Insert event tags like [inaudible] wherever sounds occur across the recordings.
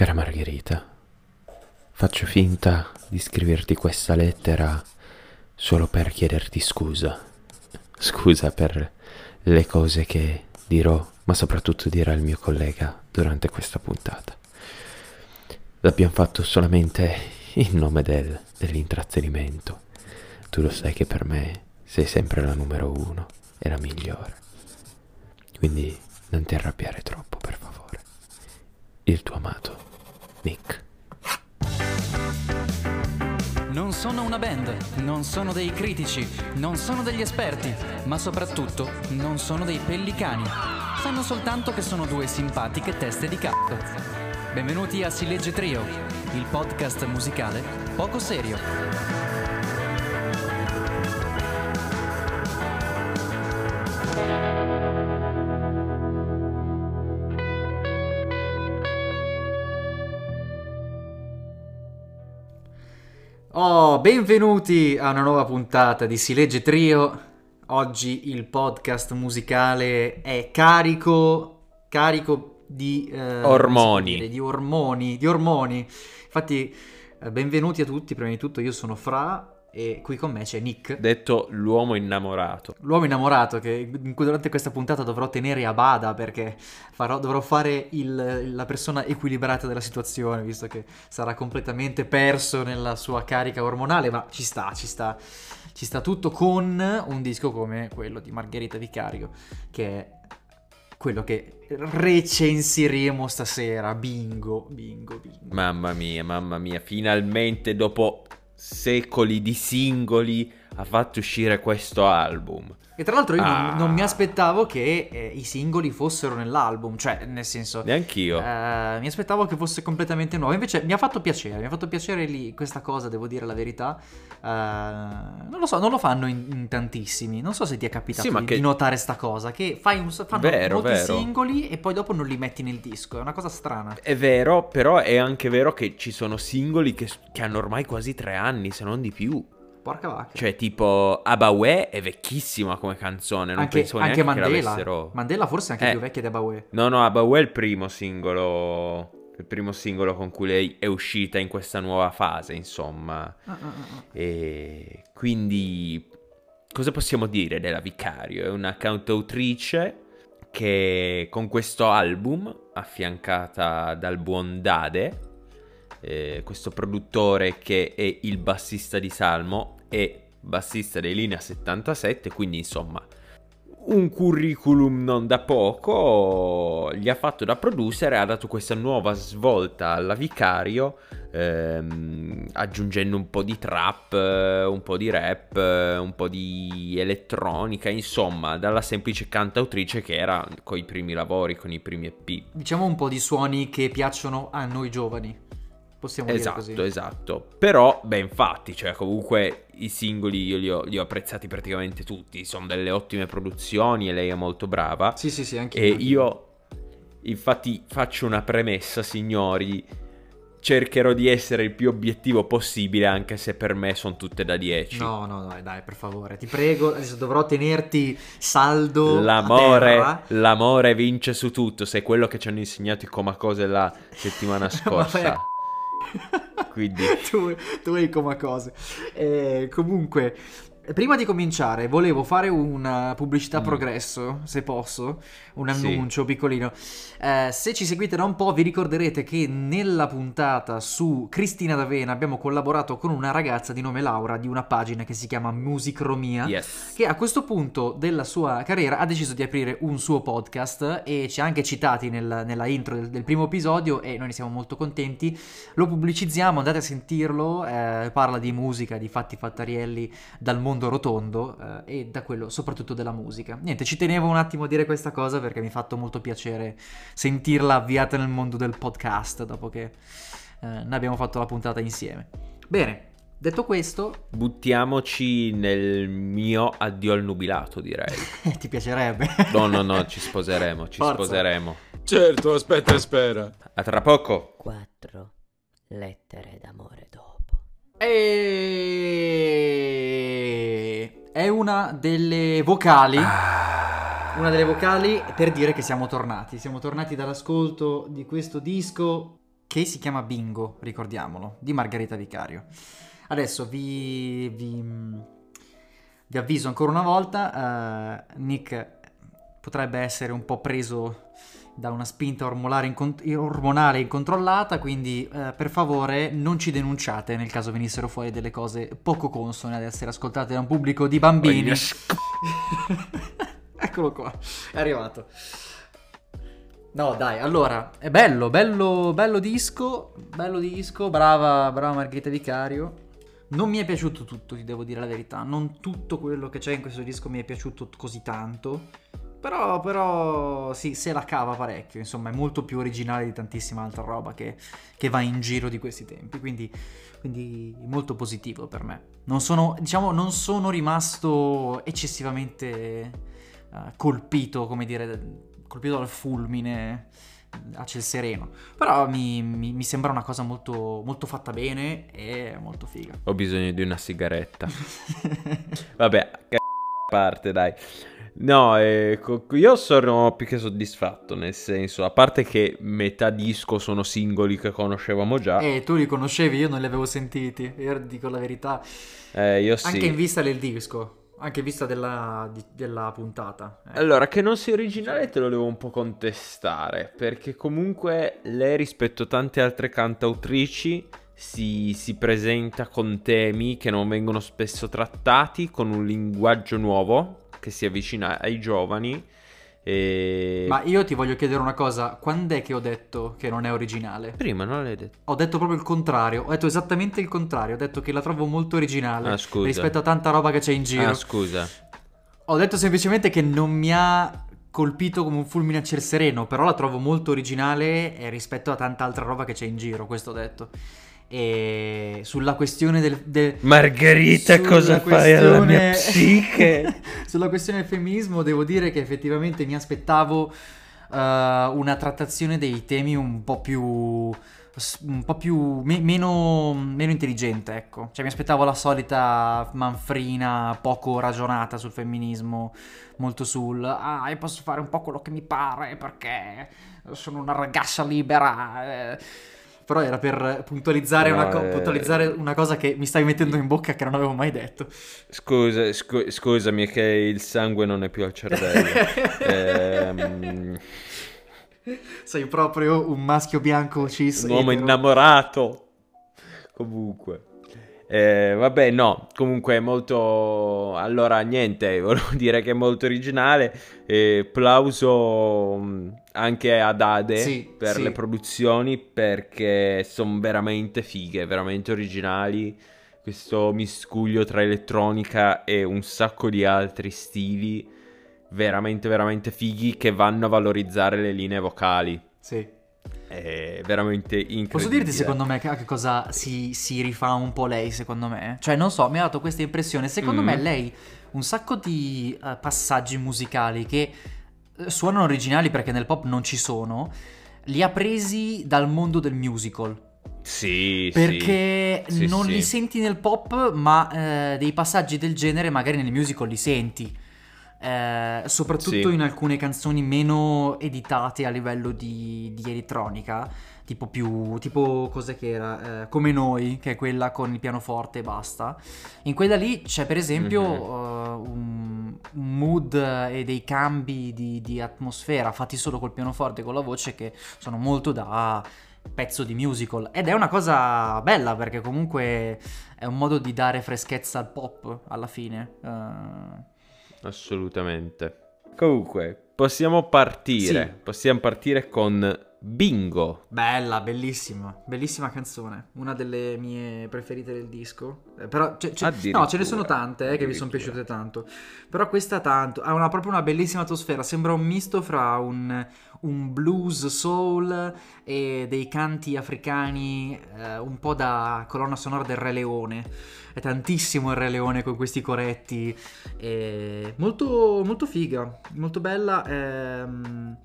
Cara Margherita, faccio finta di scriverti questa lettera solo per chiederti scusa. Scusa per le cose che dirò, ma soprattutto dirà il mio collega durante questa puntata. L'abbiamo fatto solamente in nome del, dell'intrattenimento. Tu lo sai che per me sei sempre la numero uno e la migliore. Quindi non ti arrabbiare troppo, per favore. Il tuo amato, Nick. Non sono una band, non sono dei critici, non sono degli esperti, ma soprattutto non sono dei pellicani. Sanno soltanto che sono due simpatiche teste di cazzo. Benvenuti a Si Legge Trio, il podcast musicale poco serio. Oh, benvenuti a una nuova puntata di Si Legge Trio. Oggi il podcast musicale è carico, carico di eh, Ormoni. dire, di ormoni, di ormoni. Infatti, eh, benvenuti a tutti. Prima di tutto, io sono Fra e qui con me c'è Nick, Detto l'uomo innamorato. l'uomo innamorato che in cui durante questa puntata dovrò tenere a bada perché farò- dovrò fare il- la persona equilibrata della situazione, visto che sarà completamente perso nella sua carica ormonale, ma ci sta, ci sta. Ci sta tutto con un disco come quello di Margherita Vicario, che è quello che recensiremo stasera. Bingo, bingo, bingo. Mamma mia, mamma mia, finalmente dopo secoli di singoli ha fatto uscire questo album. E tra l'altro io non, Ah. non mi aspettavo che eh, i singoli fossero nell'album, cioè nel senso... Neanch'io. Eh, mi aspettavo che fosse completamente nuovo. Invece mi ha fatto piacere, mi ha fatto piacere lì questa cosa, devo dire la verità. Eh, non lo so, non lo fanno in, in tantissimi. Non so se ti è capitato Sì, di, che- di notare sta cosa. Che fai un, fanno Vero, molti vero. singoli e poi dopo non li metti nel disco. È una cosa strana. È vero, però è anche vero che ci sono singoli che, che hanno ormai quasi tre anni, se non di più. Porca vacca. Cioè, tipo, Abawe è vecchissima come canzone, non anche, penso anche neanche che Mandela. l'avessero... Mandela forse è anche Eh. più vecchia di Abawe. No, no, Abawe è il primo singolo... Il primo singolo con cui lei è uscita in questa nuova fase, insomma. Ah, ah, ah, ah. E quindi cosa possiamo dire della Vicario? È una cantautrice che con questo album, affiancata dal buon Dade, eh, questo produttore che è il bassista di Salmo e bassista dei Linea 77, quindi insomma un curriculum non da poco, gli ha fatto da producer e ha dato questa nuova svolta alla Vicario, ehm, aggiungendo un po' di trap, eh, un po' di rap, eh, un po' di elettronica, insomma, dalla semplice cantautrice che era con i primi lavori, con i primi EP. Diciamo un po' di suoni che piacciono a noi giovani. Possiamo dire così. Esatto, esatto. Però, ben fatti, cioè comunque i singoli io li ho, li ho apprezzati praticamente tutti, sono delle ottime produzioni e lei è molto brava. Sì, sì, sì, anche E io, infatti, faccio una premessa, signori. Cercherò di essere il più obiettivo possibile, anche se per me sono tutte da 10. No, no, dai, dai, per favore, ti prego, adesso dovrò tenerti saldo L'amore, l'amore vince su tutto. Se è quello che ci hanno insegnato i Comacose la settimana [laughs] scorsa. Quindi, [laughs] tu, tu hai come cose. Eh, comunque, prima di cominciare, volevo fare una pubblicità Mm. progresso, se posso, un Sì. annuncio piccolino. Eh, se ci seguite da un po', vi ricorderete che nella puntata su Cristina D'Avena abbiamo collaborato con una ragazza di nome Laura di una pagina che si chiama Musicromia. yes. che a questo punto della sua carriera ha deciso di aprire un suo podcast e ci ha anche citati nel- nella intro del, del primo episodio e noi ne siamo molto contenti. Lo pubblicizziamo, andate a sentirlo, eh, parla di musica, di fatti fattarielli dal mondo rotondo eh, e da quello soprattutto della musica. Niente, ci tenevo un attimo a dire questa cosa perché mi ha fatto molto piacere sentirla avviata nel mondo del podcast dopo che eh, ne abbiamo fatto la puntata insieme. Bene, detto questo, Buttiamoci nel mio addio al nubilato, direi. [laughs] ti piacerebbe? No, no, no, ci sposeremo, ci Forza. sposeremo. Certo, aspetta e spera. A tra poco. Quattro lettere d'amore. E... È una delle vocali. Ah. Una delle vocali per dire che siamo tornati. Siamo tornati dall'ascolto di questo disco che si chiama Bingo, ricordiamolo, di Margherita Vicario. Adesso vi, vi, vi avviso ancora una volta, uh, Nick potrebbe essere un po' preso da una spinta ormonale, incont- ormonale incontrollata, quindi eh, per favore non ci denunciate nel caso venissero fuori delle cose poco consone ad essere ascoltate da un pubblico di bambini. [laughs] Eccolo qua, è arrivato. No, dai, allora, è bello, bello, bello disco, bello disco, brava, brava Margherita Vicario. Non mi è piaciuto tutto, ti devo dire la verità. Non tutto quello che c'è in questo disco mi è piaciuto così tanto. Però, però, sì, se la cava parecchio, insomma, è molto più originale di tantissima altra roba che, che va in giro di questi tempi, quindi, quindi, molto positivo per me. Non sono, diciamo, non sono rimasto eccessivamente uh, colpito, come dire, colpito dal fulmine a ciel sereno. Però mi, mi, mi, sembra una cosa molto, molto fatta bene e molto figa. Ho bisogno di una sigaretta. [laughs] Vabbè, c***o parte, dai. No, ecco, io sono più che soddisfatto, nel senso, a parte che metà disco sono singoli che conoscevamo già. Eh, tu li conoscevi, io non li avevo sentiti, io dico la verità. Eh, io sì. Anche in vista del disco. Anche in vista della, di, della puntata. Eh. Allora, che non sia originale te lo devo un po' contestare, perché comunque lei rispetto a tante altre cantautrici si, si, presenta con temi che non vengono spesso trattati, con un linguaggio nuovo che si avvicina ai giovani. E... Ma io ti voglio chiedere una cosa, quando è che ho detto che non è originale? Prima non l'hai detto. Ho detto proprio il contrario, ho detto esattamente il contrario, ho detto che la trovo molto originale ah, rispetto a tanta roba che c'è in giro. Ah, scusa. Ho detto semplicemente che non mi ha colpito come un fulmine a ciel sereno, però la trovo molto originale rispetto a tanta altra roba che c'è in giro, questo ho detto. E sulla questione del... del Margherita, cosa fai alla mia psiche? [laughs] sulla questione del femminismo devo dire che effettivamente mi aspettavo uh, una trattazione dei temi un po' più un po' più me- meno, meno, intelligente, ecco. Cioè mi aspettavo la solita manfrina poco ragionata sul femminismo, molto sul ah, io posso fare un po' quello che mi pare perché sono una ragazza libera. Eh però era per puntualizzare, no, una, co- eh... puntualizzare, una, cosa che mi stai mettendo in bocca che non avevo mai detto. Scusa, scu- scusami, che il sangue non è più al cervello. [laughs] ehm... Sei proprio un maschio bianco cis. Un uomo innamorato. Comunque. Eh, vabbè, no, comunque è molto... Allora, niente, [laughs] volevo dire che è molto originale. Eh, plauso mm, anche ad Ade sì, per sì. le produzioni perché sono veramente fighe, veramente originali. Questo miscuglio tra elettronica e un sacco di altri stili veramente, veramente fighi che vanno a valorizzare le linee vocali. Sì è veramente incredibile. Posso dirti secondo me a che cosa si, si, rifà un po' lei, secondo me? Cioè, non so, mi ha dato questa impressione. Secondo mm. me lei un sacco di uh, passaggi musicali che uh, suonano originali perché nel pop non ci sono, li ha presi dal mondo del musical. Sì, perché sì. non sì, li senti nel pop, ma uh, dei passaggi del genere magari nel musical li senti. Eh, soprattutto sì. in alcune canzoni meno editate a livello di, di elettronica, tipo più, tipo cos'è che era, eh, come noi, che è quella con il pianoforte e basta. In quella lì c'è per esempio mm-hmm. uh, un, un, mood e dei cambi di, di atmosfera fatti solo col pianoforte e con la voce che sono molto da pezzo di musical ed è una cosa bella perché comunque è un modo di dare freschezza al pop alla fine. Uh, Assolutamente. Comunque, possiamo partire. Sì. Possiamo partire con Bingo. Bella, bellissima, bellissima canzone, una delle mie preferite del disco. Eh, però c- c- no, ce ne sono tante eh, che mi sono piaciute tanto. Però questa tanto, ha una, proprio una bellissima atmosfera, sembra un misto fra un, un blues soul e dei canti africani, eh, un po' da colonna sonora del Re Leone. È tantissimo il Re Leone con questi coretti. Molto, molto figa, molto bella. Ehm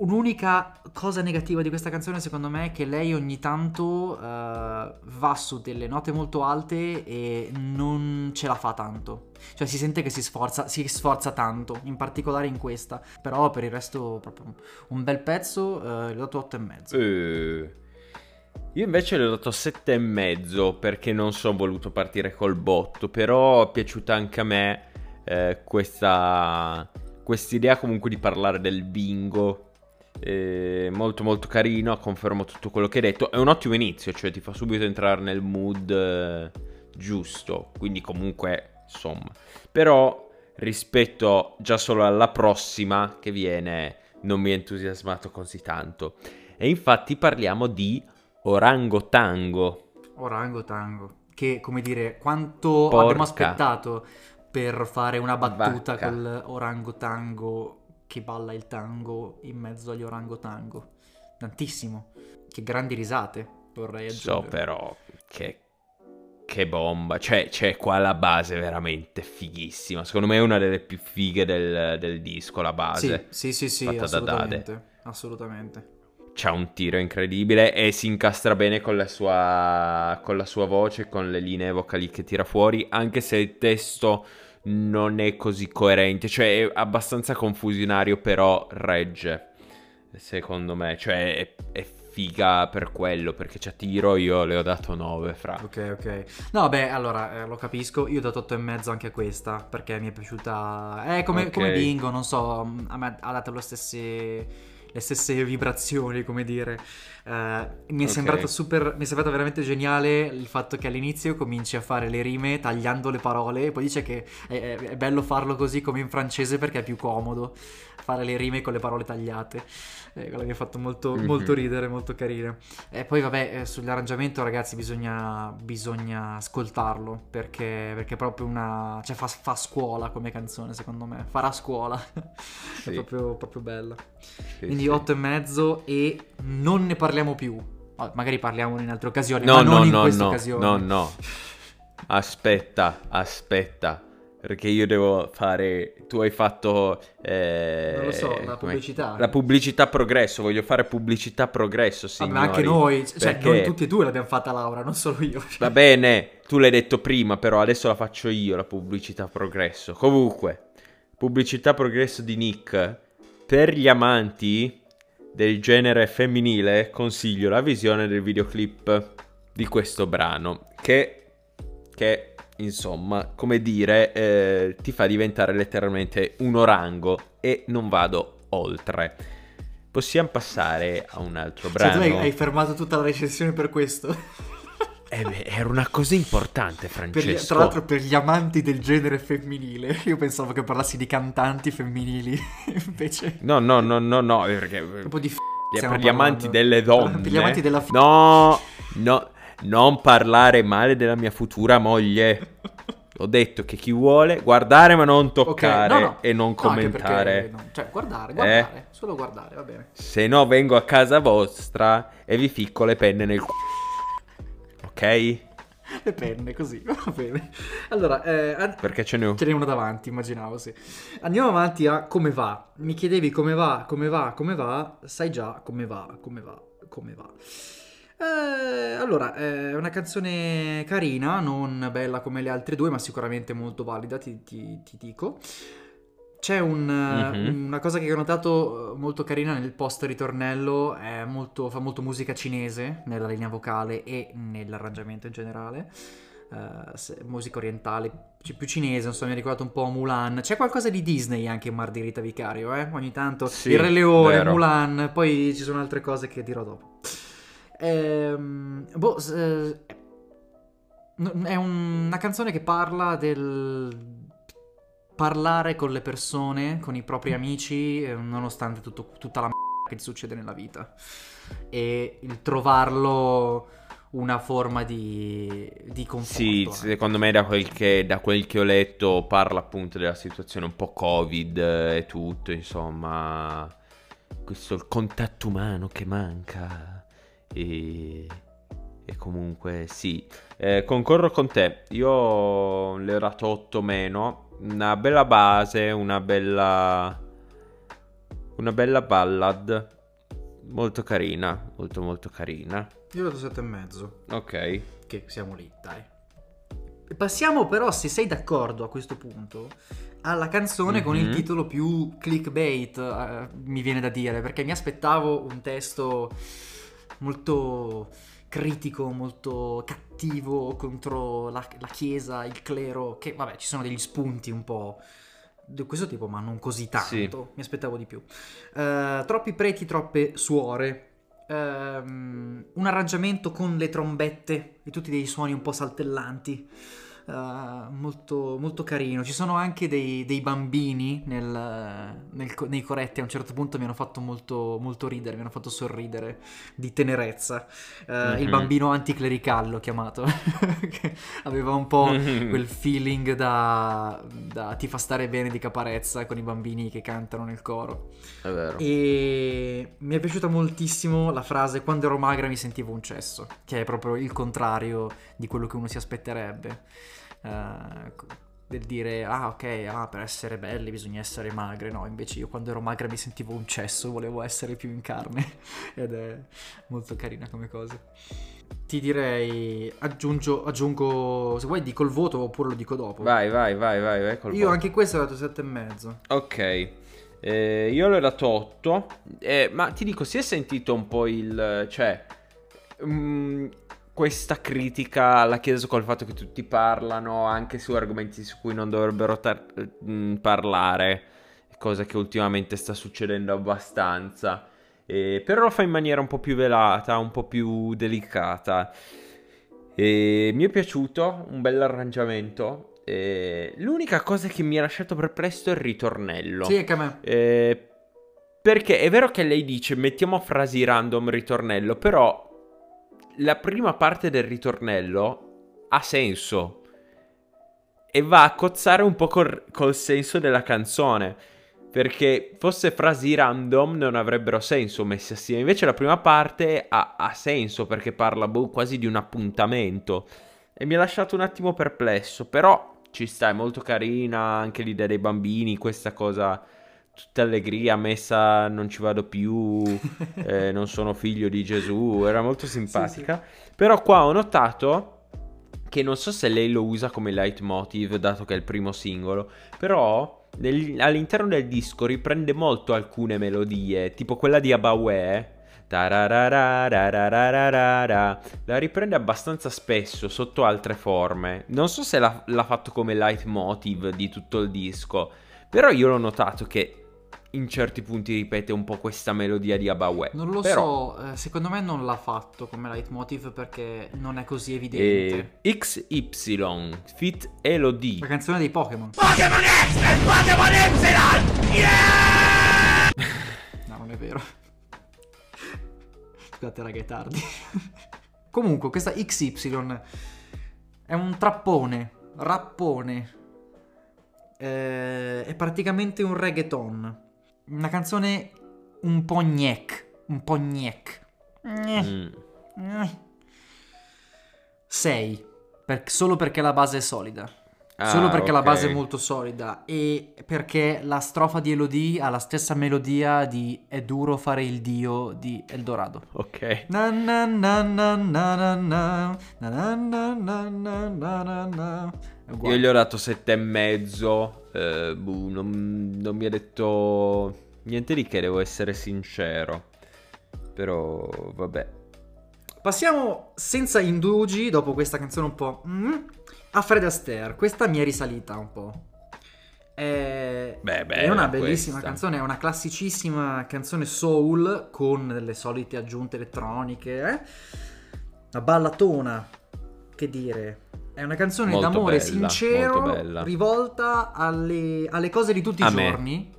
Un'unica cosa negativa di questa canzone secondo me è che lei ogni tanto uh, va su delle note molto alte e non ce la fa tanto. Cioè si sente che si sforza, si sforza tanto, in particolare in questa. Però per il resto proprio un bel pezzo, uh, gli ho dato 8 e mezzo. Uh, Io invece le ho dato sette e mezzo perché non sono voluto partire col botto, però è piaciuta anche a me eh, questa quest'idea comunque di parlare del bingo. Eh, molto molto carino, confermo tutto quello che hai detto. È un ottimo inizio, cioè ti fa subito entrare nel mood eh, giusto, quindi comunque insomma. Però rispetto già solo alla prossima che viene non mi ha entusiasmato così tanto. E infatti parliamo di Orangotango. Orangotango. Che, come dire, quanto Porca. abbiamo aspettato per fare una battuta Vacca. col orangotango che balla il tango in mezzo agli orangotango. Tantissimo. Che grandi risate, vorrei So aggiungere. però che, che bomba. Cioè, c'è qua la base veramente fighissima. Secondo me è una delle più fighe del, del disco, la base. Sì, sì, sì, sì, fatta da Dade. assolutamente. Assolutamente. C'ha un tiro incredibile e si incastra bene con la sua, con la sua voce, con le linee vocali che tira fuori, anche se il testo non è così coerente, cioè è abbastanza confusionario, però regge, secondo me, cioè è, è figa per quello, perché c'ha tiro, io le ho dato 9 fra. Ok, ok. No, beh, allora, eh, lo capisco. Io ho dato 8 e mezzo anche a questa, perché mi è piaciuta... È come, Ok. come bingo, non so, a me ha dato lo stesse... Le stesse vibrazioni, come dire. Eh, mi è Ok. sembrato super. Mi è sembrato veramente geniale il fatto che all'inizio cominci a fare le rime tagliando le parole. E poi dice che è, è- bello farlo così come in francese perché è più comodo fare le rime con le parole tagliate. Eh, quello mi ha fatto molto, Mhm. molto ridere, molto carino. E poi vabbè, eh, sull'arrangiamento ragazzi bisogna, bisogna ascoltarlo perché, perché è proprio una... cioè fa, fa scuola come canzone secondo me, farà scuola, [laughs] Sì. è proprio, proprio bella. Sì, Quindi sì. 8 e mezzo e non ne parliamo più. Oh, Magari parliamo in altre occasioni, No, ma non no, in no, questa no, occasione. no, no. Aspetta, aspetta. Perché io devo fare. Tu hai fatto. eh, Non lo so, la come- pubblicità. La pubblicità progresso. Voglio fare pubblicità progresso, Vabbè, signori. ma anche noi, cioè Perché- noi tutti e due l'abbiamo fatta Laura, non solo io. Va bene, tu l'hai detto prima, però adesso la faccio io la pubblicità progresso. Comunque, pubblicità progresso di Nick. Per gli amanti del genere femminile, consiglio la visione del videoclip di questo brano. Che, che insomma, come dire, eh, ti fa diventare letteralmente un orango. E non vado oltre. Possiamo passare a un altro Cioè, brano. tu hai, hai fermato tutta la recensione per questo. Eh beh, era una cosa importante, Per gli- Francesco. tra l'altro per gli amanti del genere femminile. Io pensavo che parlassi di cantanti femminili, [laughs] invece No, no, no, no, no, perché proprio di f- per stiamo gli amanti parlando. delle donne. Per gli amanti della f- No, no, non parlare male della mia futura moglie. Ho detto che chi vuole guardare ma non toccare no, no. e non No, commentare. perché no, Cioè, guardare, guardare, solo guardare, va bene. Se no vengo a casa vostra e vi ficco le penne nel culo. Ok? Le penne, così, [laughs] va bene. Allora, eh, an- Perché ce ne ho. ce n'è uno davanti, immaginavo, sì. Andiamo avanti a come va. Mi chiedevi come va, come va, come va. Sai già come va, come va, come va. Eh, allora, è una canzone carina, non bella come le altre due, ma sicuramente molto valida, ti, ti- ti dico. C'è un, Mhm. una cosa che ho notato eh, molto carina nel post ritornello, è molto, fa molto musica cinese nella linea vocale e nell'arrangiamento in generale. Eh, se- musica orientale, c- più cinese, non so, mi ha ricordato un po' Mulan. C'è qualcosa di Disney anche in Mar di Rita Vicario, eh? Ogni tanto Sì, Il Re Leone, vero. Mulan, poi ci sono altre cose che dirò dopo. Ehm, boh, eh, è un- una canzone che parla del parlare con le persone, con i propri amici, eh, nonostante tutto- tutta la m***a che ti succede nella vita. E il trovarlo una forma di, di conforto. Sì, anche. secondo me da quel, che, da quel che ho letto parla appunto della situazione un po' Covid e tutto, insomma, questo il contatto umano che manca e, e comunque sì, Eh, concordo con te, io le ho dato 8 meno, una bella base, una bella, una bella ballad, molto carina, molto molto carina, Io ho dato sette e mezzo. ok. Che siamo lì, dai. Passiamo però, se sei d'accordo a questo punto, alla canzone con il Mhm. titolo più clickbait, eh, mi viene da dire, perché mi aspettavo un testo molto critico, molto cattivo contro la, la chiesa, il clero, che vabbè ci sono degli spunti un po' di questo tipo, ma non così tanto, Sì. mi aspettavo di più. Eh, troppi preti, troppe suore. Ehm, un arrangiamento con le trombette e tutti dei suoni un po' saltellanti. Eh, molto, molto carino. Ci sono anche dei, dei bambini nel- nel nei coretti. A un certo punto mi hanno fatto molto, molto ridere, mi hanno fatto sorridere di tenerezza. Eh, Il Mhm. bambino anticlericale l'ho chiamato, [laughs] che aveva un po' Mhm. quel feeling da, da ti fa stare bene di caparezza con i bambini che cantano nel coro. È vero. E mi è piaciuta moltissimo la frase quando ero magra mi sentivo un cesso, che è proprio il contrario di quello che uno si aspetterebbe. Eh, del dire ah ok, ah, per essere belli bisogna essere magre, no, invece io quando ero magra mi sentivo un cesso, volevo essere più in carne [laughs] ed è molto carina come cosa. Ti direi aggiungo, aggiungo se vuoi dico il voto oppure lo dico dopo. Vai, vai, vai, vai, vai col Io voto. anche questo ho dato sette e mezzo. Ok, eh, io l'ho dato 8, eh, ma ti dico, si è sentito un po' il... cioè... mm, questa critica alla Chiesa col fatto che tutti parlano anche su argomenti su cui non dovrebbero tar- mm, parlare, cosa che ultimamente sta succedendo abbastanza. Eh, però lo fa in maniera un po' più velata, un po' più delicata. E mi è piaciuto, un bel arrangiamento. E l'unica cosa che mi ha lasciato perplesso è il ritornello. Sì, anche a me. Eh, perché è vero che lei dice mettiamo frasi random ritornello, però la prima parte del ritornello ha senso e va a cozzare un po' col, col senso della canzone. Perché fosse frasi random non avrebbero senso messe assieme. Invece la prima parte ha, ha senso perché parla boh, quasi di un appuntamento. E mi ha lasciato un attimo perplesso. Però ci sta, è molto carina anche l'idea dei bambini, questa cosa tutta allegria, messa non ci vado più, [laughs] eh, non sono figlio di Gesù, era molto simpatica. Sì, sì. Però qua ho notato che non so se lei lo usa come leitmotiv, dato che è il primo singolo, però nel, all'interno del disco riprende molto alcune melodie, tipo quella di Abawè. La riprende abbastanza spesso sotto altre forme. Non so se l'ha, l'ha fatto come leitmotiv di tutto il disco, però io l'ho notato che in certi punti ripete un po' questa melodia di Abawe. Non lo Però- so, eh, secondo me non l'ha fatto come leitmotiv perché non è così evidente. E XY Fit Elodie. La canzone dei Pokémon. [laughs] No, non è vero. Scusate raga, è tardi. [laughs] Comunque, questa XY è un trappone, rappone. Eh, è praticamente un reggaeton. Una canzone un po' gnec, un po' gnec. Mm. 6. solo perché la base è solida. Ah, solo perché la ok. base è molto solida e perché la strofa di Elodie ha la stessa melodia di È duro fare il dio di Eldorado. Ok. Na io gli ho dato 7,5. Eh, buh, non, non mi ha detto niente di che, devo essere sincero. Però vabbè. Passiamo senza indugi, dopo questa canzone un po'... Mm, a Fred Astaire. Questa mi è risalita un po'. È, beh, beh, è una bellissima questa. canzone, è una classicissima canzone soul con le solite aggiunte elettroniche. Eh? Una ballatona, che dire. È una canzone Molto d'amore bella, sincero, rivolta alle, alle cose di tutti i A me. giorni,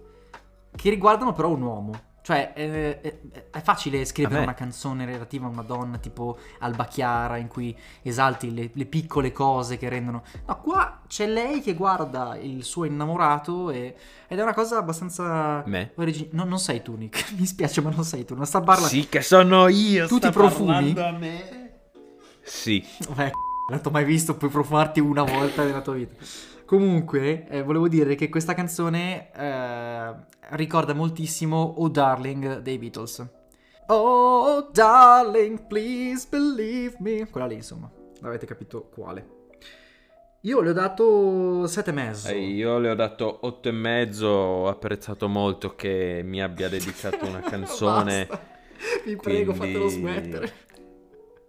che riguardano però un uomo. Cioè, è, è- è facile scrivere una canzone relativa a una donna tipo Alba Chiara in cui esalti le, le piccole cose che rendono... No, qua c'è lei che guarda il suo innamorato e- ed è una cosa abbastanza... Me? origi- no, non sei tu, Nick. [laughs] Mi spiace, ma non sei tu. Non sta parlando... Sì, che sono io. Tu sta ti profumi? parlando a me. Sì. Beh, non t'ho mai visto, puoi profumarti una volta nella tua vita. Comunque, eh, volevo dire che questa canzone eh, ricorda moltissimo Oh Darling dei Beatles. Oh darling, please believe me. Quella lì, insomma. Avete capito quale. Io le ho dato 7 mezzo. Eh, io le ho dato otto e mezzo. Ho apprezzato molto che mi abbia dedicato una [laughs] canzone. Vi prego, quindi- fatelo smettere.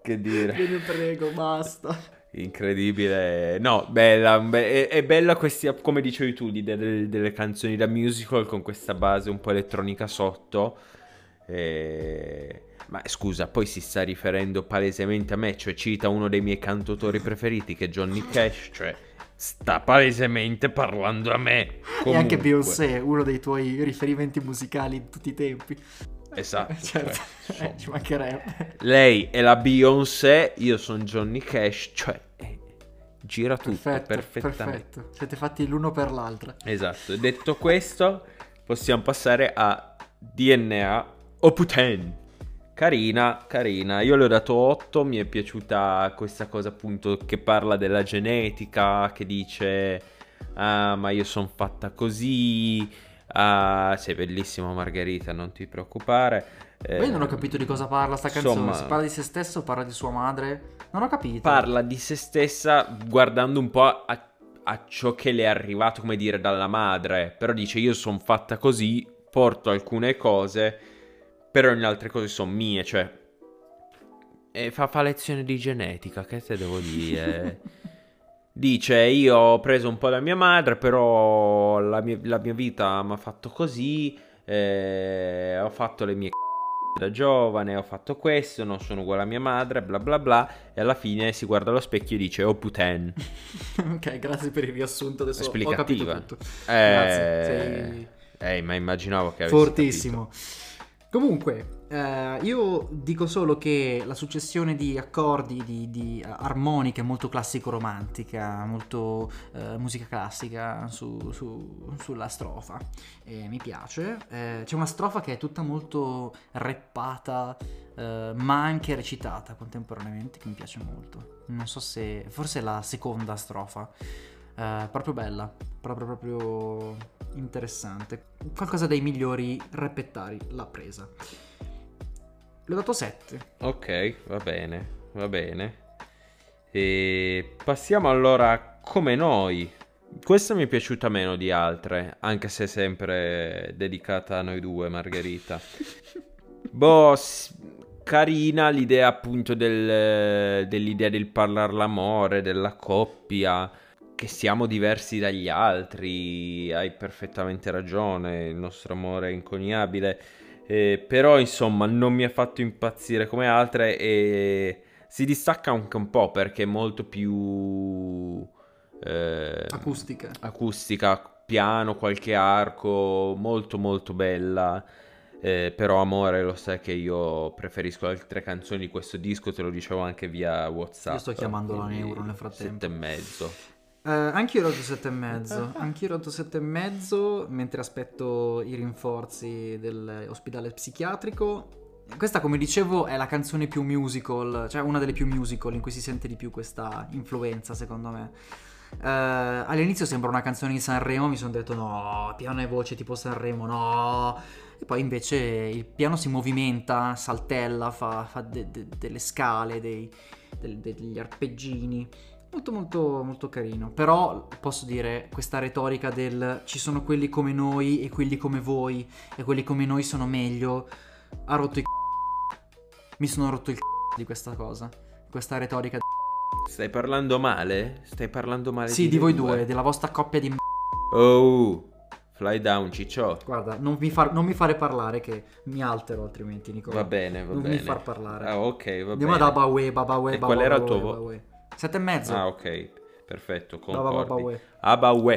Che dire. Ve ne prego, basta. Incredibile. No, bella, be- è, bella questa, come dicevi tu, l'idea del- delle canzoni da musical con questa base un po' elettronica sotto. E- Ma scusa, poi si sta riferendo palesemente a me, cioè cita uno dei miei cantautori preferiti che è Johnny Cash, cioè sta palesemente parlando a me. E anche Comunque. Beyoncé, uno dei tuoi riferimenti musicali di tutti i tempi. Esatto. [laughs] certo, cioè, eh, ci mancherebbe. Lei è la Beyoncé, io sono Johnny Cash, cioè eh, gira tutto Perfetto, perfettamente. perfetto. Siete fatti l'uno per l'altra. Esatto, detto questo, possiamo passare a DNA Oputen. Carina, carina. Io le ho dato 8, mi è piaciuta questa cosa appunto che parla della genetica, che dice "Ah, ma io sono fatta così". Ah, sei bellissima Margherita, non ti preoccupare. Ma io non ho Eh, capito di cosa parla sta canzone. insomma- Si parla di se stesso o parla di sua madre? Non ho capito. parla di se stessa guardando un po' a, a ciò che le è arrivato, come dire, dalla madre. Però dice: Io sono fatta così, porto alcune cose, però in altre cose sono mie. Cioè, e fa, fa lezione di genetica. Che te devo dire? [laughs] Dice: Io ho preso un po' da mia madre, però la mia, la mia vita mi ha fatto così. eh, ho fatto le mie da giovane, ho fatto questo, non sono uguale a mia madre, bla bla bla. E alla fine si guarda allo specchio e dice: Oh puten. [laughs] ok, grazie per il riassunto. Adesso ho capito Esplicativa. tutto. Eh, Grazie, sei eh, ma immaginavo che avessi fortissimo. Comunque, eh, io dico solo che la successione di accordi, di, di armoniche molto classico-romantica, molto eh, musica classica su- su- sulla strofa. E mi piace. Eh, c'è una strofa che è tutta molto rappata, eh, ma anche recitata contemporaneamente, che mi piace molto. Non so se... forse è la seconda strofa. Eh, proprio bella, proprio, proprio interessante. Qualcosa dei migliori reppettari l'ha presa. Le ho dato 7. Ok, va bene, va bene. E passiamo allora a come noi. Questa mi è piaciuta meno di altre, anche se è sempre dedicata a noi due, Margherita. [laughs] Boh, carina l'idea appunto del- dell'idea del parlare l'amore, della coppia, che siamo diversi dagli altri, hai perfettamente ragione, il nostro amore è inconiabile, eh, però insomma non mi ha fatto impazzire come altre e si distacca anche un po' perché è molto più... eh, Acustica. acustica, piano, qualche arco, molto molto bella. Eh, però amore, lo sai che io preferisco altre canzoni di questo disco, te lo dicevo anche via WhatsApp. Io sto chiamando la quindi Neuro nel frattempo. Sette e mezzo. Eh, anch'io ho dato 7 e mezzo. Anch'io ho dato 7 e mezzo mentre aspetto i rinforzi dell'ospedale psichiatrico. Questa, come dicevo, è la canzone più musical, cioè una delle più musical in cui si sente di più questa influenza, secondo me. Eh, all'inizio sembra una canzone di Sanremo, mi sono detto no, piano e voce tipo Sanremo, no. E poi invece il piano si movimenta, saltella, fa, fa de- de- delle scale, dei- del- degli arpeggini. Molto molto molto carino. Però posso dire questa retorica del ci sono quelli come noi e quelli come voi e quelli come noi sono meglio ha rotto i c***o. Mi sono rotto il c***o di questa cosa. Questa retorica Stai parlando male? Stai parlando male Sì, di voi due, della vostra coppia di m***o. Oh, fly down, ciccio. Guarda, non mi, far- non mi fare parlare che mi altero altrimenti, Nicola. Va bene, va non bene. mi far parlare. Ah, ok, va Andiamo bene. ad Abawe, Babawe, E qual era il tuo Babawe. Sette e mezzo. Ah, ok. Perfetto, concordi. Abawe. Abawe.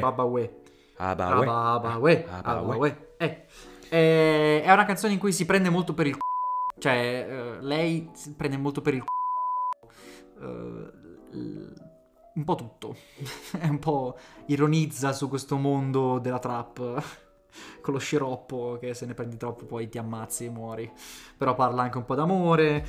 Abawe. Abawe. Abawe. Eh. Eh, È una canzone in cui si prende molto per il c***o. Cioè, eh, lei si prende molto per il c***o. Eh, un po' tutto. [laughs] È un po' ironizza su questo mondo della trap. [laughs] Con lo sciroppo che se ne prendi troppo poi ti ammazzi e muori. Però parla anche un po' d'amore.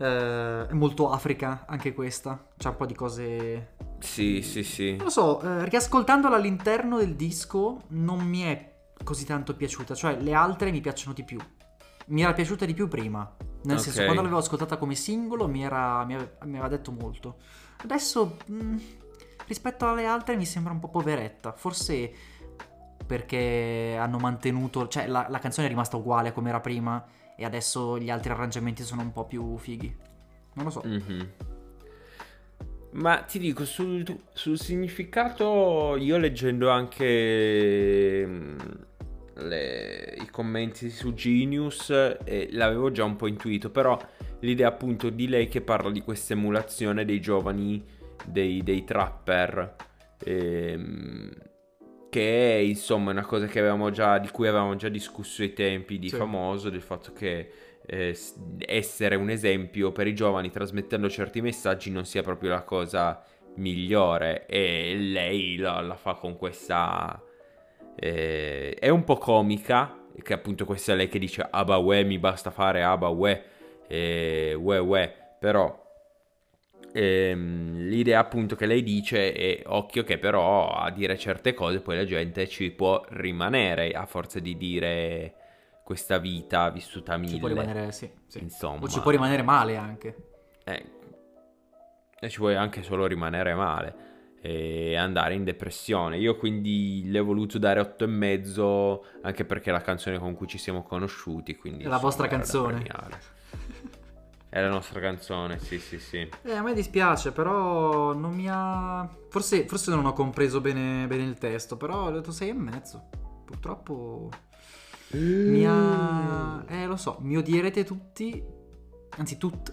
Eh, è molto Africa anche questa. C'ha un po' di cose Sì, sì, sì. non lo so, eh, riascoltandola all'interno del disco non mi è così tanto piaciuta, cioè le altre mi piacciono di più. Mi era piaciuta di più prima, nel Ok. senso quando l'avevo ascoltata come singolo mi, era, mi, ave- mi aveva detto molto. Adesso mh, rispetto alle altre mi sembra un po' poveretta, forse perché hanno mantenuto, cioè la, la canzone è rimasta uguale a come era prima e adesso gli altri arrangiamenti sono un po' più fighi. Non lo so. Mhm. Ma ti dico, sul, sul significato, io leggendo anche mm, le- i commenti su Genius, eh, l'avevo già un po' intuito, però l'idea appunto di lei che parla di questa emulazione dei giovani, dei, dei trapper, ehm, che è insomma una cosa che avevamo già, di cui avevamo già discusso ai tempi di Sì. Famoso, del fatto che eh, essere un esempio per i giovani trasmettendo certi messaggi non sia proprio la cosa migliore e lei la, la fa con questa eh, è un po' comica che appunto questa è lei che dice aba we mi basta fare aba we e we we però ehm, l'idea appunto che lei dice è occhio che però a dire certe cose poi la gente ci può rimanere a forza di dire questa vita vissuta a mille Ci può rimanere, sì, sì. insomma O ci può rimanere male anche. eh, e ci puoi anche solo rimanere male e andare in depressione. Io quindi le ho voluto dare 8 e mezzo anche perché è la canzone con cui ci siamo conosciuti, quindi È la vostra canzone. È la nostra canzone, sì, sì, sì. Eh, a me dispiace, però non mi ha... Forse, forse non ho compreso bene, bene il testo, però ho detto 6 e mezzo. Purtroppo mi ha... Eh, lo so, mi odierete tutti, anzi tutte.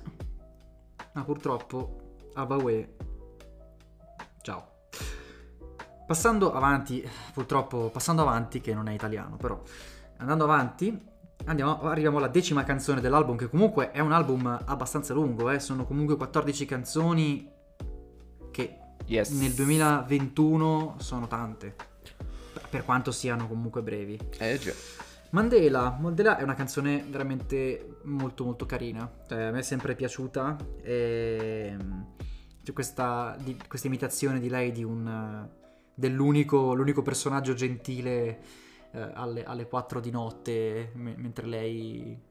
Ma purtroppo, Abawe. Ciao. Passando avanti, purtroppo, passando avanti, che non è italiano, però, andando avanti, andiamo, arriviamo alla decima canzone dell'album, che comunque è un album abbastanza lungo, eh, sono comunque 14 canzoni che Yes. nel 2021 sono tante, per quanto siano comunque brevi. Eh già. Mandela, Mandela è una canzone veramente molto molto carina, cioè, a me è sempre piaciuta e c'è questa, di- questa imitazione di lei di un, dell'unico l'unico personaggio gentile eh, alle, alle 4 di notte me- mentre lei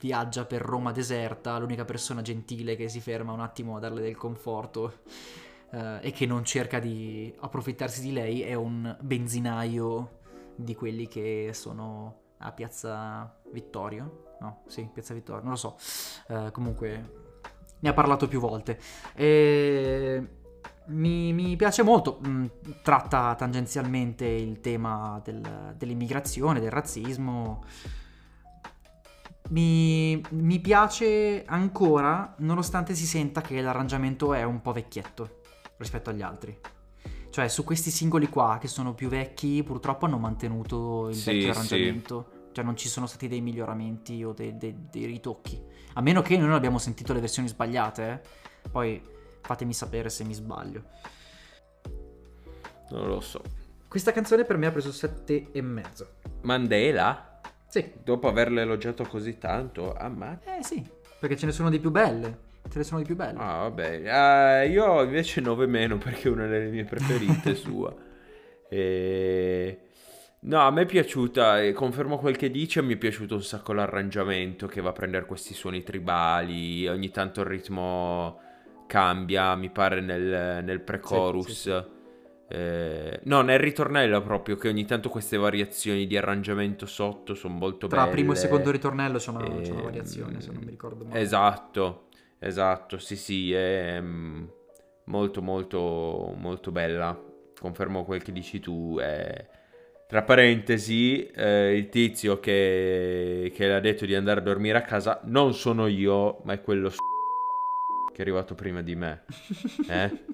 viaggia per Roma deserta, l'unica persona gentile che si ferma un attimo a darle del conforto eh, e che non cerca di approfittarsi di lei è un benzinaio di quelli che sono a Piazza Vittorio. No, sì, Piazza Vittorio, non lo so. Eh, comunque ne ha parlato più volte. E mi, mi piace molto. mh, tratta tangenzialmente il tema del- dell'immigrazione, del razzismo. Mi, mi piace ancora, nonostante si senta che l'arrangiamento è un po' vecchietto rispetto agli altri. Cioè, su questi singoli qua, che sono più vecchi, purtroppo hanno mantenuto il Sì, vecchio sì. arrangiamento. Cioè, non ci sono stati dei miglioramenti o dei, dei- dei ritocchi. A meno che noi non abbiamo sentito le versioni sbagliate, eh. Poi fatemi sapere se mi sbaglio. Non lo so. Questa canzone per me ha preso sette e mezzo. Mandela, Sì. dopo averla elogiato così tanto, ammazza. Eh sì, perché ce ne sono di più belle. Ce ne sono di più belle. Ah, vabbè. Eh, io invece 9 meno perché è una delle mie preferite [laughs] sua. E... No, a me è piaciuta, e confermo quel che dice, mi è piaciuto un sacco l'arrangiamento che va a prendere questi suoni tribali, ogni tanto il ritmo cambia, mi pare nel, nel pre-chorus. Sì, sì, Eh, no, nel ritornello proprio, che ogni tanto queste variazioni di arrangiamento sotto sono molto Tra belle. primo e secondo ritornello c'è una, c'è una Ehm, variazione, se non mi ricordo male. Esatto, esatto, sì sì, è mm, molto molto molto bella. Confermo quel che dici tu. è- Tra parentesi, eh, il tizio che, che le ha detto di andare a dormire a casa non sono io, ma è quello s- che è arrivato prima di me. [laughs] Eh?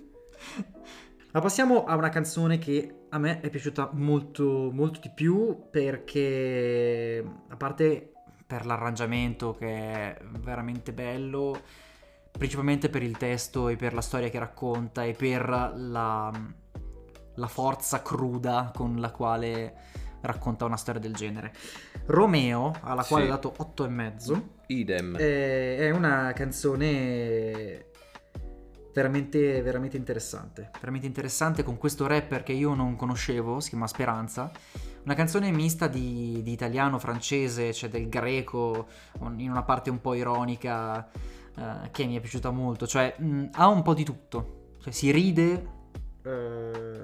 Ma passiamo a una canzone che a me è piaciuta molto, molto di più perché, a parte per l'arrangiamento che è veramente bello, principalmente per il testo e per la storia che racconta e per la, la forza cruda con la quale racconta una storia del genere. Romeo, alla quale Sì. ho dato 8 e mezzo, Idem. è è una canzone veramente, veramente interessante. Veramente interessante con questo rapper che io non conoscevo, si chiama Speranza. Una canzone mista di, di italiano, francese, c'è del greco, in una parte un po' ironica, eh, che mi è piaciuta molto. Cioè, mh, ha un po' di tutto. Cioè, si ride. eh,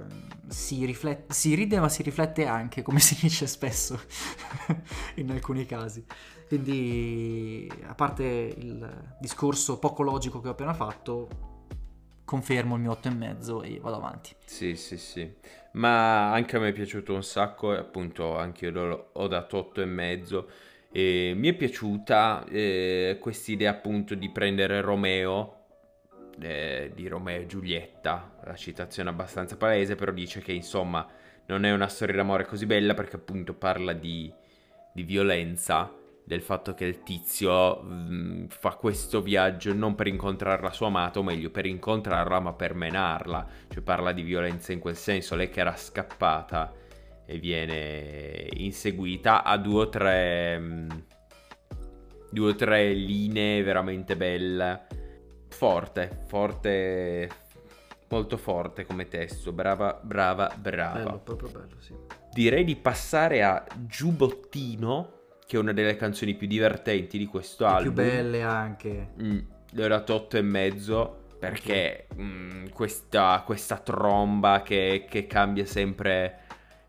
si, riflette, si ride ma si riflette anche, come [laughs] si dice spesso in alcuni casi. Quindi, a parte il discorso poco logico che ho appena fatto, confermo il mio 8,5 e vado avanti. Sì, sì, sì. Ma anche a me è piaciuto un sacco e appunto anche io ho dato 8 e. E mi è piaciuta eh, quest'idea appunto di prendere Romeo, eh, di Romeo e Giulietta, la citazione abbastanza palese, però dice che insomma non è una storia d'amore così bella perché appunto parla di, di violenza del fatto che il tizio mh, fa questo viaggio non per incontrare la sua amata, o meglio, per incontrarla, ma per menarla. Cioè parla di violenza in quel senso. Lei che era scappata e viene inseguita a due o tre. Mh, due o tre linee veramente belle. Forte, forte. Molto forte come testo. Brava, brava, brava. Bello, proprio bello, sì. Direi di passare a Giubottino che è una delle canzoni più divertenti di questo Le album. più belle anche. Mm, le ho dato 8 e mezzo perché mm, questa, questa tromba che, che cambia sempre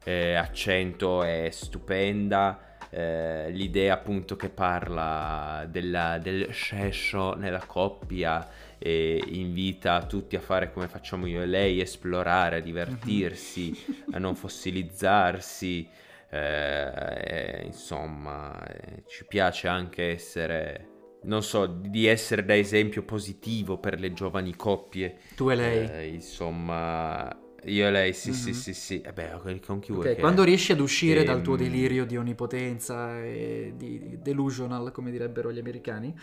eh, accento è stupenda. Eh, l'idea appunto che parla della- del scesso nella coppia e invita tutti a fare come facciamo io e lei, esplorare, a divertirsi, a non fossilizzarsi. Eh, insomma, eh, ci piace anche essere, non so, di essere da esempio positivo per le giovani coppie. Tu e lei. Eh, insomma, io e lei, sì, sì, Mhm. sì, sì. E beh, con- chi vuoi Ok, che- Quando riesci ad uscire dal tuo Ehm, delirio di onnipotenza e di delusional, come direbbero gli americani,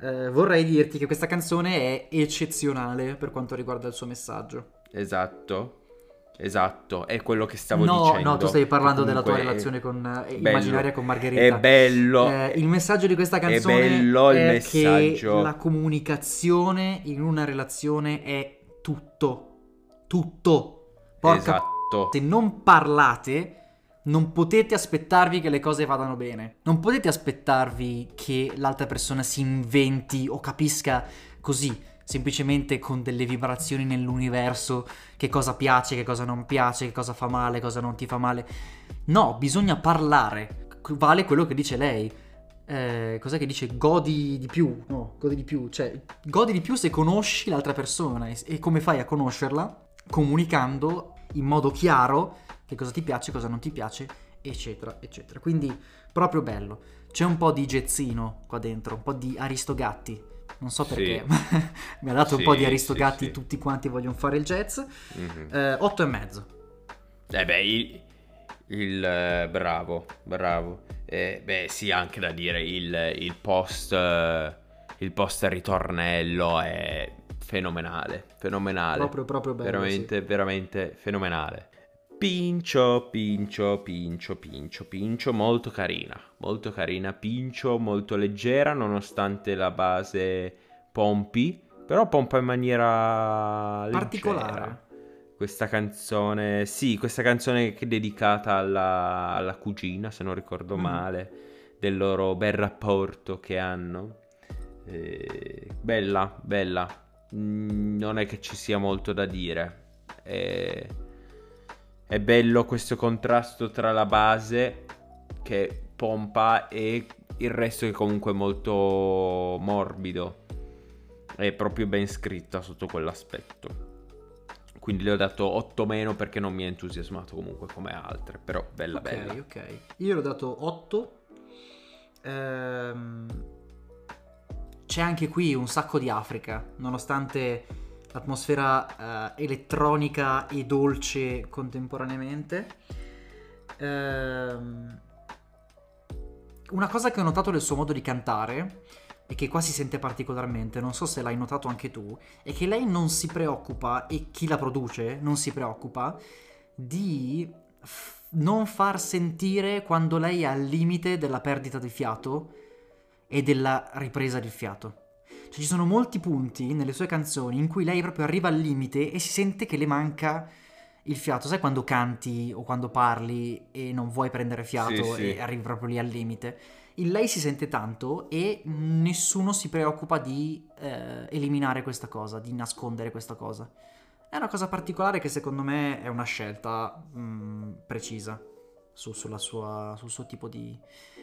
eh, vorrei dirti che questa canzone è eccezionale per quanto riguarda il suo messaggio. Esatto, esatto, è quello che stavo no, dicendo. no, tu stavi parlando che della tua comunque è- relazione con, eh, bello. immaginaria con Margherita. È bello. Eh, il messaggio di questa canzone bello il è messaggio. che la comunicazione in una relazione è tutto. Tutto. Porca Esatto. se non parlate, non potete aspettarvi che le cose vadano bene. Non potete aspettarvi che l'altra persona si inventi o capisca così, semplicemente con delle vibrazioni nell'universo, che cosa piace, che cosa non piace, che cosa fa male, cosa non ti fa male. No, bisogna parlare. Vale quello che dice lei. Eh, cos'è che dice? Godi di più. No, godi di più. Cioè, godi di più se conosci l'altra persona. E, e come fai a conoscerla? Comunicando in modo chiaro che cosa ti piace, cosa non ti piace, eccetera, eccetera. Quindi, proprio bello. C'è un po' di gezzino qua dentro, un po' di Aristogatti. Non so Sì. perché, [laughs] mi ha dato un po' Sì, di sì, Aristogatti, sì. tutti quanti vogliono fare il jazz. Mhm. Eh, otto e mezzo. Eh beh, il, il, eh, bravo, bravo. Eh, beh, sì, anche da dire il, il post eh, il post ritornello è fenomenale, fenomenale. Proprio, proprio bello. veramente, veramente fenomenale. Pincio, pincio, pincio, pincio, pincio, molto carina, molto carina, pincio, molto leggera nonostante la base pompi, però pompa in maniera leggera. Particolare. Questa canzone, sì, questa canzone che è dedicata alla, alla cugina, se non ricordo Mhm. male, del loro bel rapporto che hanno. Eh, bella, bella. Mm, non è che ci sia molto da dire. È, è bello questo contrasto tra la base che pompa e il resto che comunque è molto morbido. È proprio ben scritta sotto quell'aspetto. Quindi le ho dato 8 meno perché non mi ha entusiasmato comunque come altre. Però bella Ok, bella. ok. Io l'ho dato 8. Ehm, c'è anche qui un sacco di Africa, nonostante l'atmosfera eh, elettronica e dolce contemporaneamente. Ehm, una cosa che ho notato del suo modo di cantare e che qua si sente particolarmente, non so se l'hai notato anche tu, è che lei non si preoccupa e chi la produce non si preoccupa di f- non far sentire quando lei è al limite della perdita di fiato e della ripresa di fiato. Cioè ci sono molti punti nelle sue canzoni in cui lei proprio arriva al limite e si sente che le manca il fiato. Sai quando canti o quando parli e non vuoi prendere fiato Sì, sì. e arrivi proprio lì al limite? In lei si sente tanto e nessuno si preoccupa di eh, eliminare questa cosa, di nascondere questa cosa. È una cosa particolare che secondo me è una scelta mm, precisa. su- sulla sua- sul suo tipo di,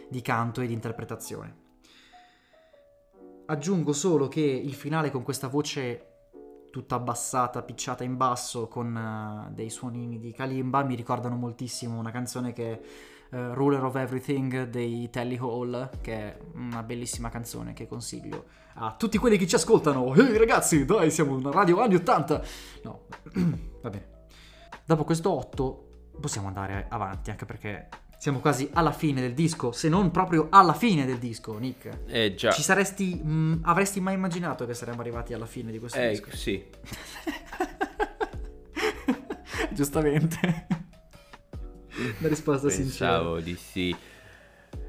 di canto e di interpretazione. Aggiungo solo che il finale con questa voce tutta abbassata, picciata in basso, con eh, dei suonini di kalimba, mi ricordano moltissimo una canzone che è eh, Ruler of Everything dei Telly Hall, che è una bellissima canzone che consiglio a tutti quelli che ci ascoltano. Ehi ragazzi, dai, siamo una radio anni 80. No, [clears throat] va bene. Dopo questo 8 possiamo andare avanti, anche perché siamo quasi alla fine del disco, se non proprio alla fine del disco, Nick. Eh già. Ci saresti. mh, avresti mai immaginato che saremmo arrivati alla fine di questo Eh, disco? sì. [laughs] Giustamente. Una risposta sincera. Pensavo di sì.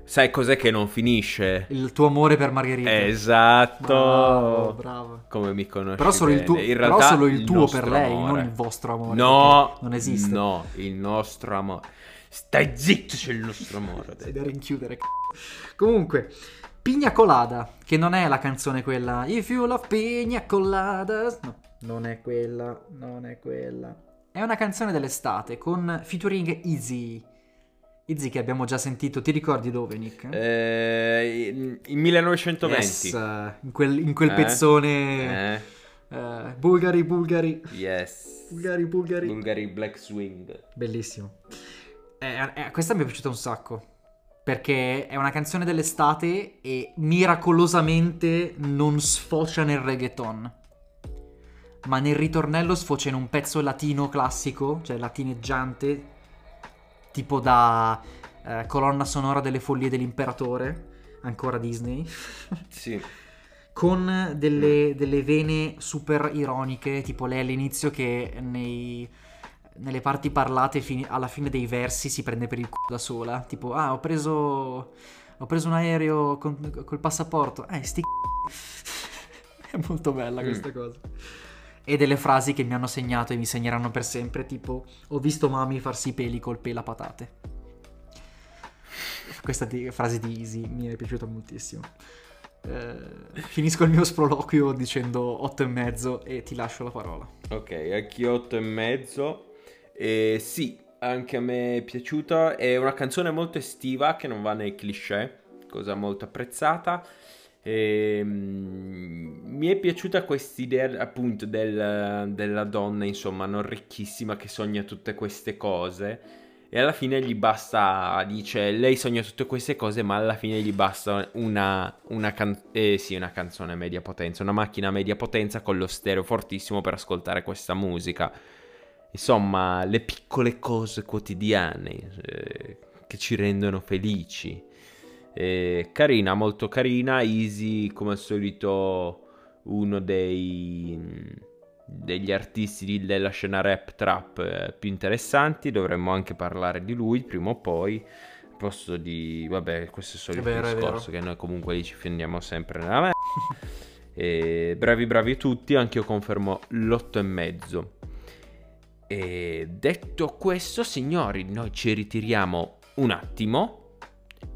Sai cos'è che non finisce? Il tuo amore per Margherita. Esatto. Bravo, bravo. Come mi conosci Però solo il tuo, bene. In però realtà solo il tuo per lei, amore. non il vostro amore. No, non esiste. No, il nostro amore. Stai zitto, c'è il nostro amore. Sei da rinchiudere. c***o. Comunque, Pigna Colada, che non è la canzone quella If you love Pigna Coladas. No, non è quella, non è quella. È una canzone dell'estate con featuring Easy. Easy che abbiamo già sentito, ti ricordi dove, Nick? Eh, in, in 1920. Yes, in quel, in quel Eh? pezzone Eh, eh, Bulgari, Bulgari, yes. Bulgari, Bulgari. Bulgari Black Swing. Bellissimo. Eh, eh, questa mi è piaciuta un sacco. Perché è una canzone dell'estate e miracolosamente non sfocia nel reggaeton. Ma nel ritornello sfocia in un pezzo latino classico, cioè latineggiante, tipo da eh, colonna sonora delle follie dell'imperatore, ancora Disney. [laughs] Sì. con delle, delle vene super ironiche, tipo lei all'inizio che nei- nelle parti parlate fini- alla fine dei versi si prende per il culo da sola, tipo ah ho preso, ho preso un aereo con- col passaporto, eh sti c***i. [laughs] È molto bella Mm. questa cosa. E delle frasi che mi hanno segnato e mi segneranno per sempre, tipo ho visto mami farsi i peli col pelapatate. Questa di- frase di Easy mi è piaciuta moltissimo. Eh, finisco il mio sproloquio dicendo 8 e mezzo e ti lascio la parola. Ok, anch'io 8 e mezzo. E sì, anche a me è piaciuta. È una canzone molto estiva che non va nei cliché, cosa molto apprezzata. E, mm, mi è piaciuta quest'idea appunto del- della donna, insomma, non ricchissima che sogna tutte queste cose. E alla fine gli basta, dice, lei sogna tutte queste cose, ma alla fine gli basta una, una, can- eh, sì, una canzone a media potenza, una macchina a media potenza con lo stereo fortissimo per ascoltare questa musica. Insomma, le piccole cose quotidiane eh, che ci rendono felici. Eh, carina, molto carina, Easy come al solito uno dei degli artisti della scena rap trap eh, più interessanti, dovremmo anche parlare di lui prima o poi. Al posto di, vabbè, questo è il vero, è discorso che noi comunque lì ci fendiamo sempre nella me. [laughs] E bravi bravi tutti, anche io confermo l'otto e mezzo. E detto questo, signori, noi ci ritiriamo un attimo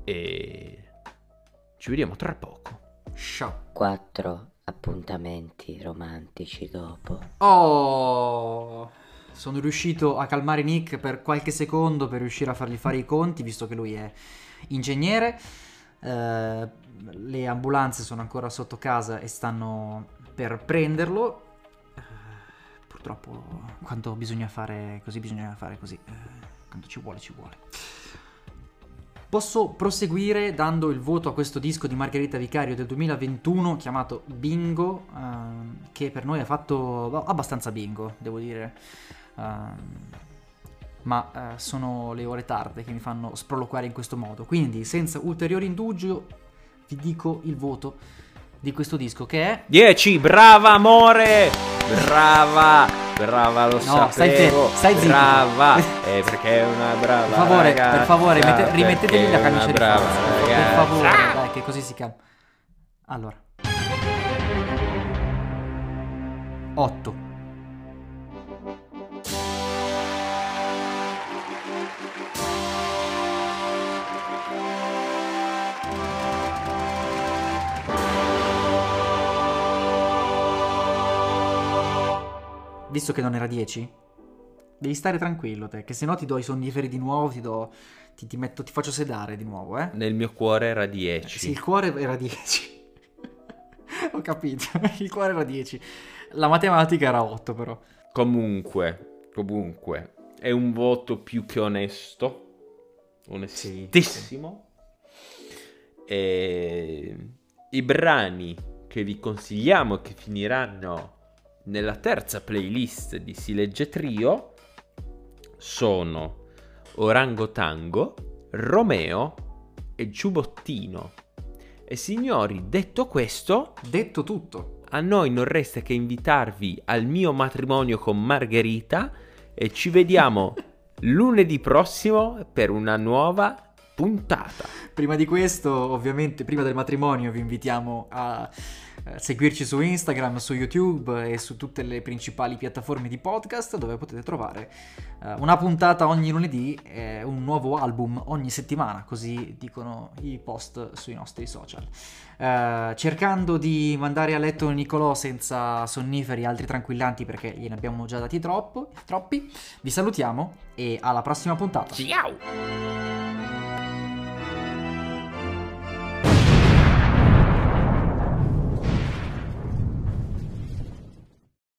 e ci vediamo tra poco. Ciao. Quattro appuntamenti romantici dopo. Oh, sono riuscito a calmare Nick per qualche secondo per riuscire a fargli fare i conti, visto che lui è ingegnere. Eh, le ambulanze sono ancora sotto casa e stanno per prenderlo. Purtroppo, quando bisogna fare così, bisogna fare così. Eh, quando ci vuole, ci vuole. Posso proseguire dando il voto a questo disco di Margherita Vicario del 2021 chiamato Bingo, ehm, che per noi ha fatto abbastanza bingo, devo dire. Ehm, ma eh, sono le ore tarde che mi fanno sproloquare in questo modo. Quindi, senza ulteriore indugio, vi dico il voto di questo disco che è 10, brava amore! Brava! Brava, lo No, stai sapevo. fermo, stai zitto. Brava! [laughs] Eh, perché è una brava Per favore, ragazza, per favore, mette- rimettetevi la camicia di brava forza. Per favore, dai, che così si calma. Allora. 8. Visto che non era 10, devi stare tranquillo te, che se no ti do i sonniferi di nuovo, ti do, Ti, ti metto, ti faccio sedare di nuovo, eh. Nel mio cuore era 10. Sì, il cuore era 10. [laughs] Ho capito, il cuore era 10. La matematica era 8 però. Comunque, comunque, è un voto più che onesto. Onestissimo. E i brani che vi consigliamo che finiranno nella terza playlist di Si legge Trio sono Orango Tango, Romeo e Giubottino. E signori, detto questo, Detto tutto, a noi non resta che invitarvi al mio matrimonio con Margherita e ci vediamo [laughs] lunedì prossimo per una nuova puntata. prima di questo, ovviamente, prima del matrimonio, vi invitiamo a seguirci su Instagram, su YouTube e su tutte le principali piattaforme di podcast dove potete trovare eh, una puntata ogni lunedì e un nuovo album ogni settimana, così dicono i post sui nostri social. Eh, cercando di mandare a letto Nicolò senza sonniferi e altri tranquillanti perché gliene abbiamo già dati troppo, troppi, vi salutiamo e alla prossima puntata. Ciao!